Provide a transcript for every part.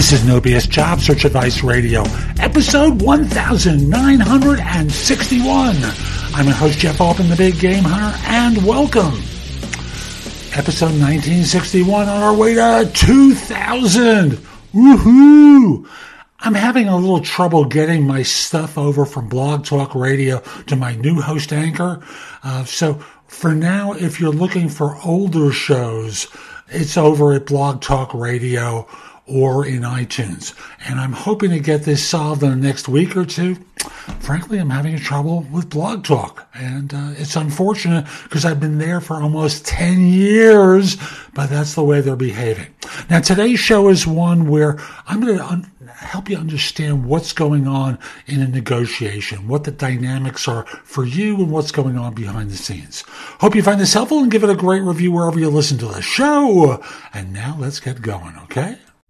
This is No BS Job Search Advice Radio, episode 1961. I'm your host, Jeff Altman, the Big Game Hunter, and welcome. Episode 1961 on our way to 2000. Woohoo! I'm having a little trouble getting my stuff over from Blog Talk Radio to my new host anchor. Uh, so for now, if you're looking for older shows, it's over at Blog Talk Radio or in iTunes. And I'm hoping to get this solved in the next week or two. Frankly, I'm having trouble with Blog Talk. And uh, it's unfortunate because I've been there for almost 10 years, but that's the way they're behaving. Now, today's show is one where I'm going to un- help you understand what's going on in a negotiation, what the dynamics are for you, and what's going on behind the scenes. Hope you find this helpful and give it a great review wherever you listen to the show. And now let's get going, okay?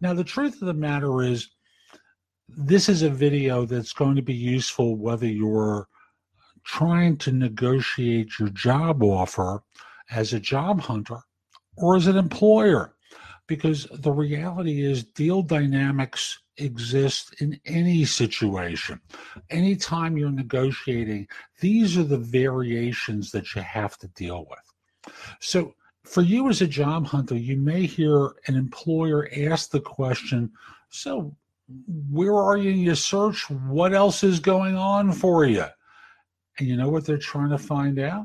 Now, the truth of the matter is, this is a video that's going to be useful whether you're trying to negotiate your job offer as a job hunter or as an employer. Because the reality is, deal dynamics exist in any situation. Anytime you're negotiating, these are the variations that you have to deal with. So, for you as a job hunter, you may hear an employer ask the question So, where are you in your search? What else is going on for you? And you know what they're trying to find out?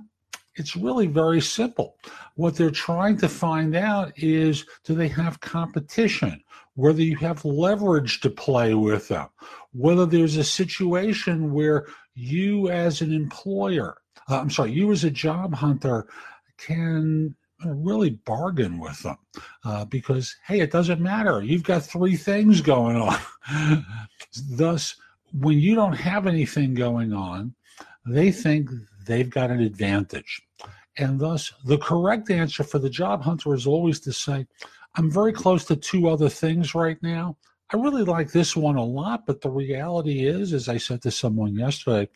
It's really very simple. What they're trying to find out is do they have competition? Whether you have leverage to play with them, whether there's a situation where you as an employer, uh, I'm sorry, you as a job hunter can really bargain with them uh, because hey it doesn't matter. You've got three things going on. Thus when you don't have anything going on they think they've got an advantage. And thus the correct answer for the job hunter is always to say i'm very close to two other things right now. I really like this one a lot but the reality is as i said to someone yesterday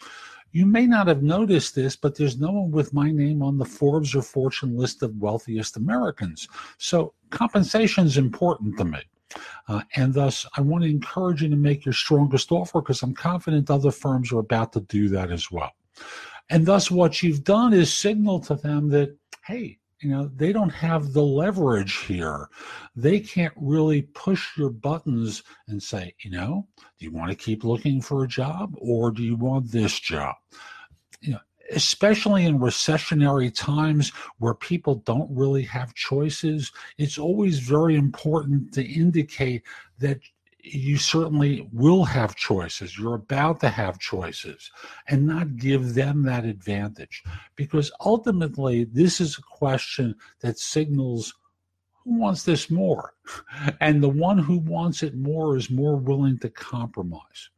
you may not have noticed this, but there's no one with my name on the Forbes or Fortune list of wealthiest Americans. So compensation is important to me. Uh, and thus, I want to encourage you to make your strongest offer because I'm confident other firms are about to do that as well. And thus, what you've done is signal to them that, hey, you know they don't have the leverage here. They can't really push your buttons and say you know do you want to keep looking for a job or do you want this job? You know especially in recessionary times where people don't really have choices it's always very important to indicate that you certainly will have choices. You're about to have choices and not give them that advantage. Because ultimately, this is a question that signals who wants this more? And the one who wants it more is more willing to compromise.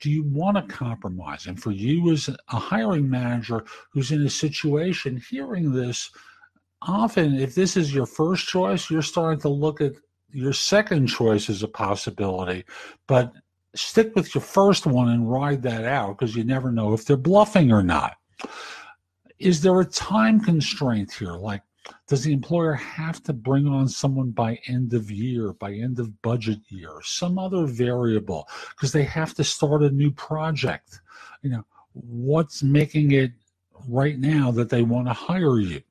Do you want to compromise? And for you as a hiring manager who's in a situation hearing this, often if this is your first choice, you're starting to look at your second choice is a possibility, but stick with your first one and ride that out because you never know if they're bluffing or not. Is there a time constraint here? Like, does the employer have to bring on someone by end of year, by end of budget year, some other variable because they have to start a new project? You know, what's making it right now that they want to hire you?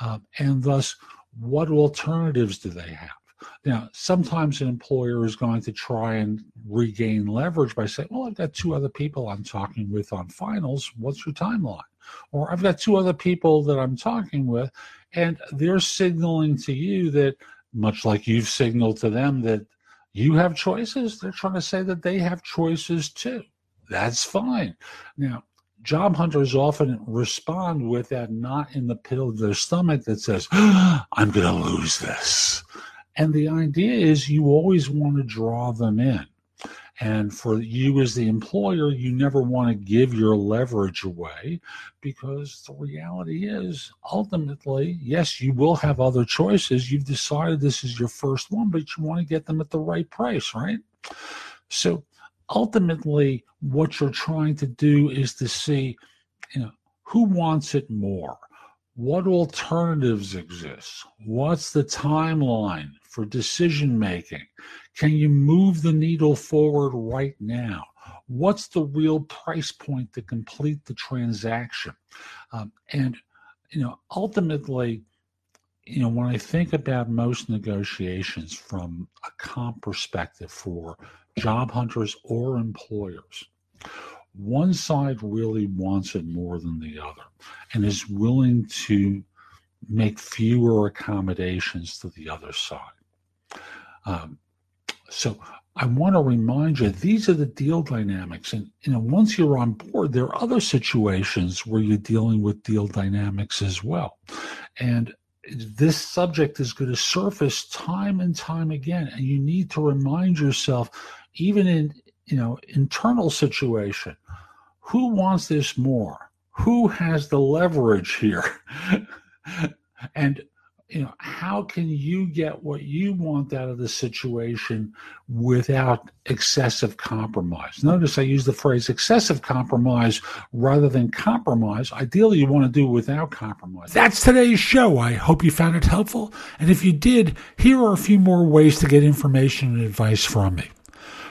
Uh, and thus, what alternatives do they have? Now, sometimes an employer is going to try and regain leverage by saying, Well, I've got two other people I'm talking with on finals. What's your timeline? Or I've got two other people that I'm talking with, and they're signaling to you that, much like you've signaled to them that you have choices, they're trying to say that they have choices too. That's fine. Now, job hunters often respond with that knot in the pit of their stomach that says, I'm going to lose this And the idea is you always want to draw them in. And for you as the employer, you never want to give your leverage away because the reality is ultimately, yes, you will have other choices. You've decided this is your first one, but you want to get them at the right price, right? So ultimately, what you're trying to do is to see, you know, who wants it more? What alternatives exist? What's the timeline for decision making? Can you move the needle forward right now? What's the real price point to complete the transaction? Um, and, you know, ultimately, you know, when I think about most negotiations from a comp perspective for job hunters or employers, one side really wants it more than the other and is willing to make fewer accommodations to the other side. Um, so I want to remind you these are the deal dynamics, and you know once you're on board, there are other situations where you're dealing with deal dynamics as well, and this subject is going to surface time and time again, and you need to remind yourself, even in you know internal situation, who wants this more? Who has the leverage here? and you know how can you get what you want out of the situation without excessive compromise? Notice i use the phrase excessive compromise rather than compromise. Ideally you want to do without compromise. That's today's show. I hope you found it helpful. And if you did here are a few more ways to get information and advice from me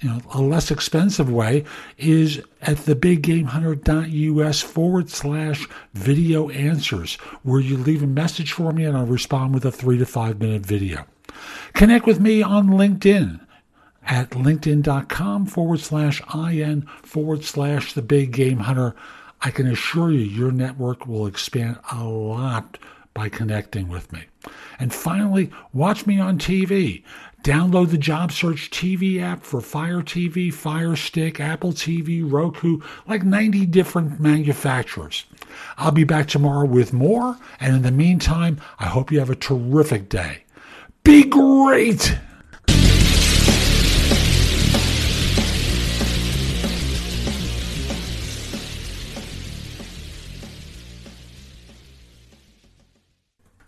you know, a less expensive way is at thebiggamehunter.us forward slash video answers, where you leave a message for me and I'll respond with a three to five minute video. Connect with me on LinkedIn at linkedin.com forward slash in forward slash the big game hunter. I can assure you your network will expand a lot by connecting with me. And finally, watch me on TV. Download the Job Search TV app for Fire TV, Fire Stick, Apple TV, Roku, like 90 different manufacturers. I'll be back tomorrow with more, and in the meantime, I hope you have a terrific day. Be great!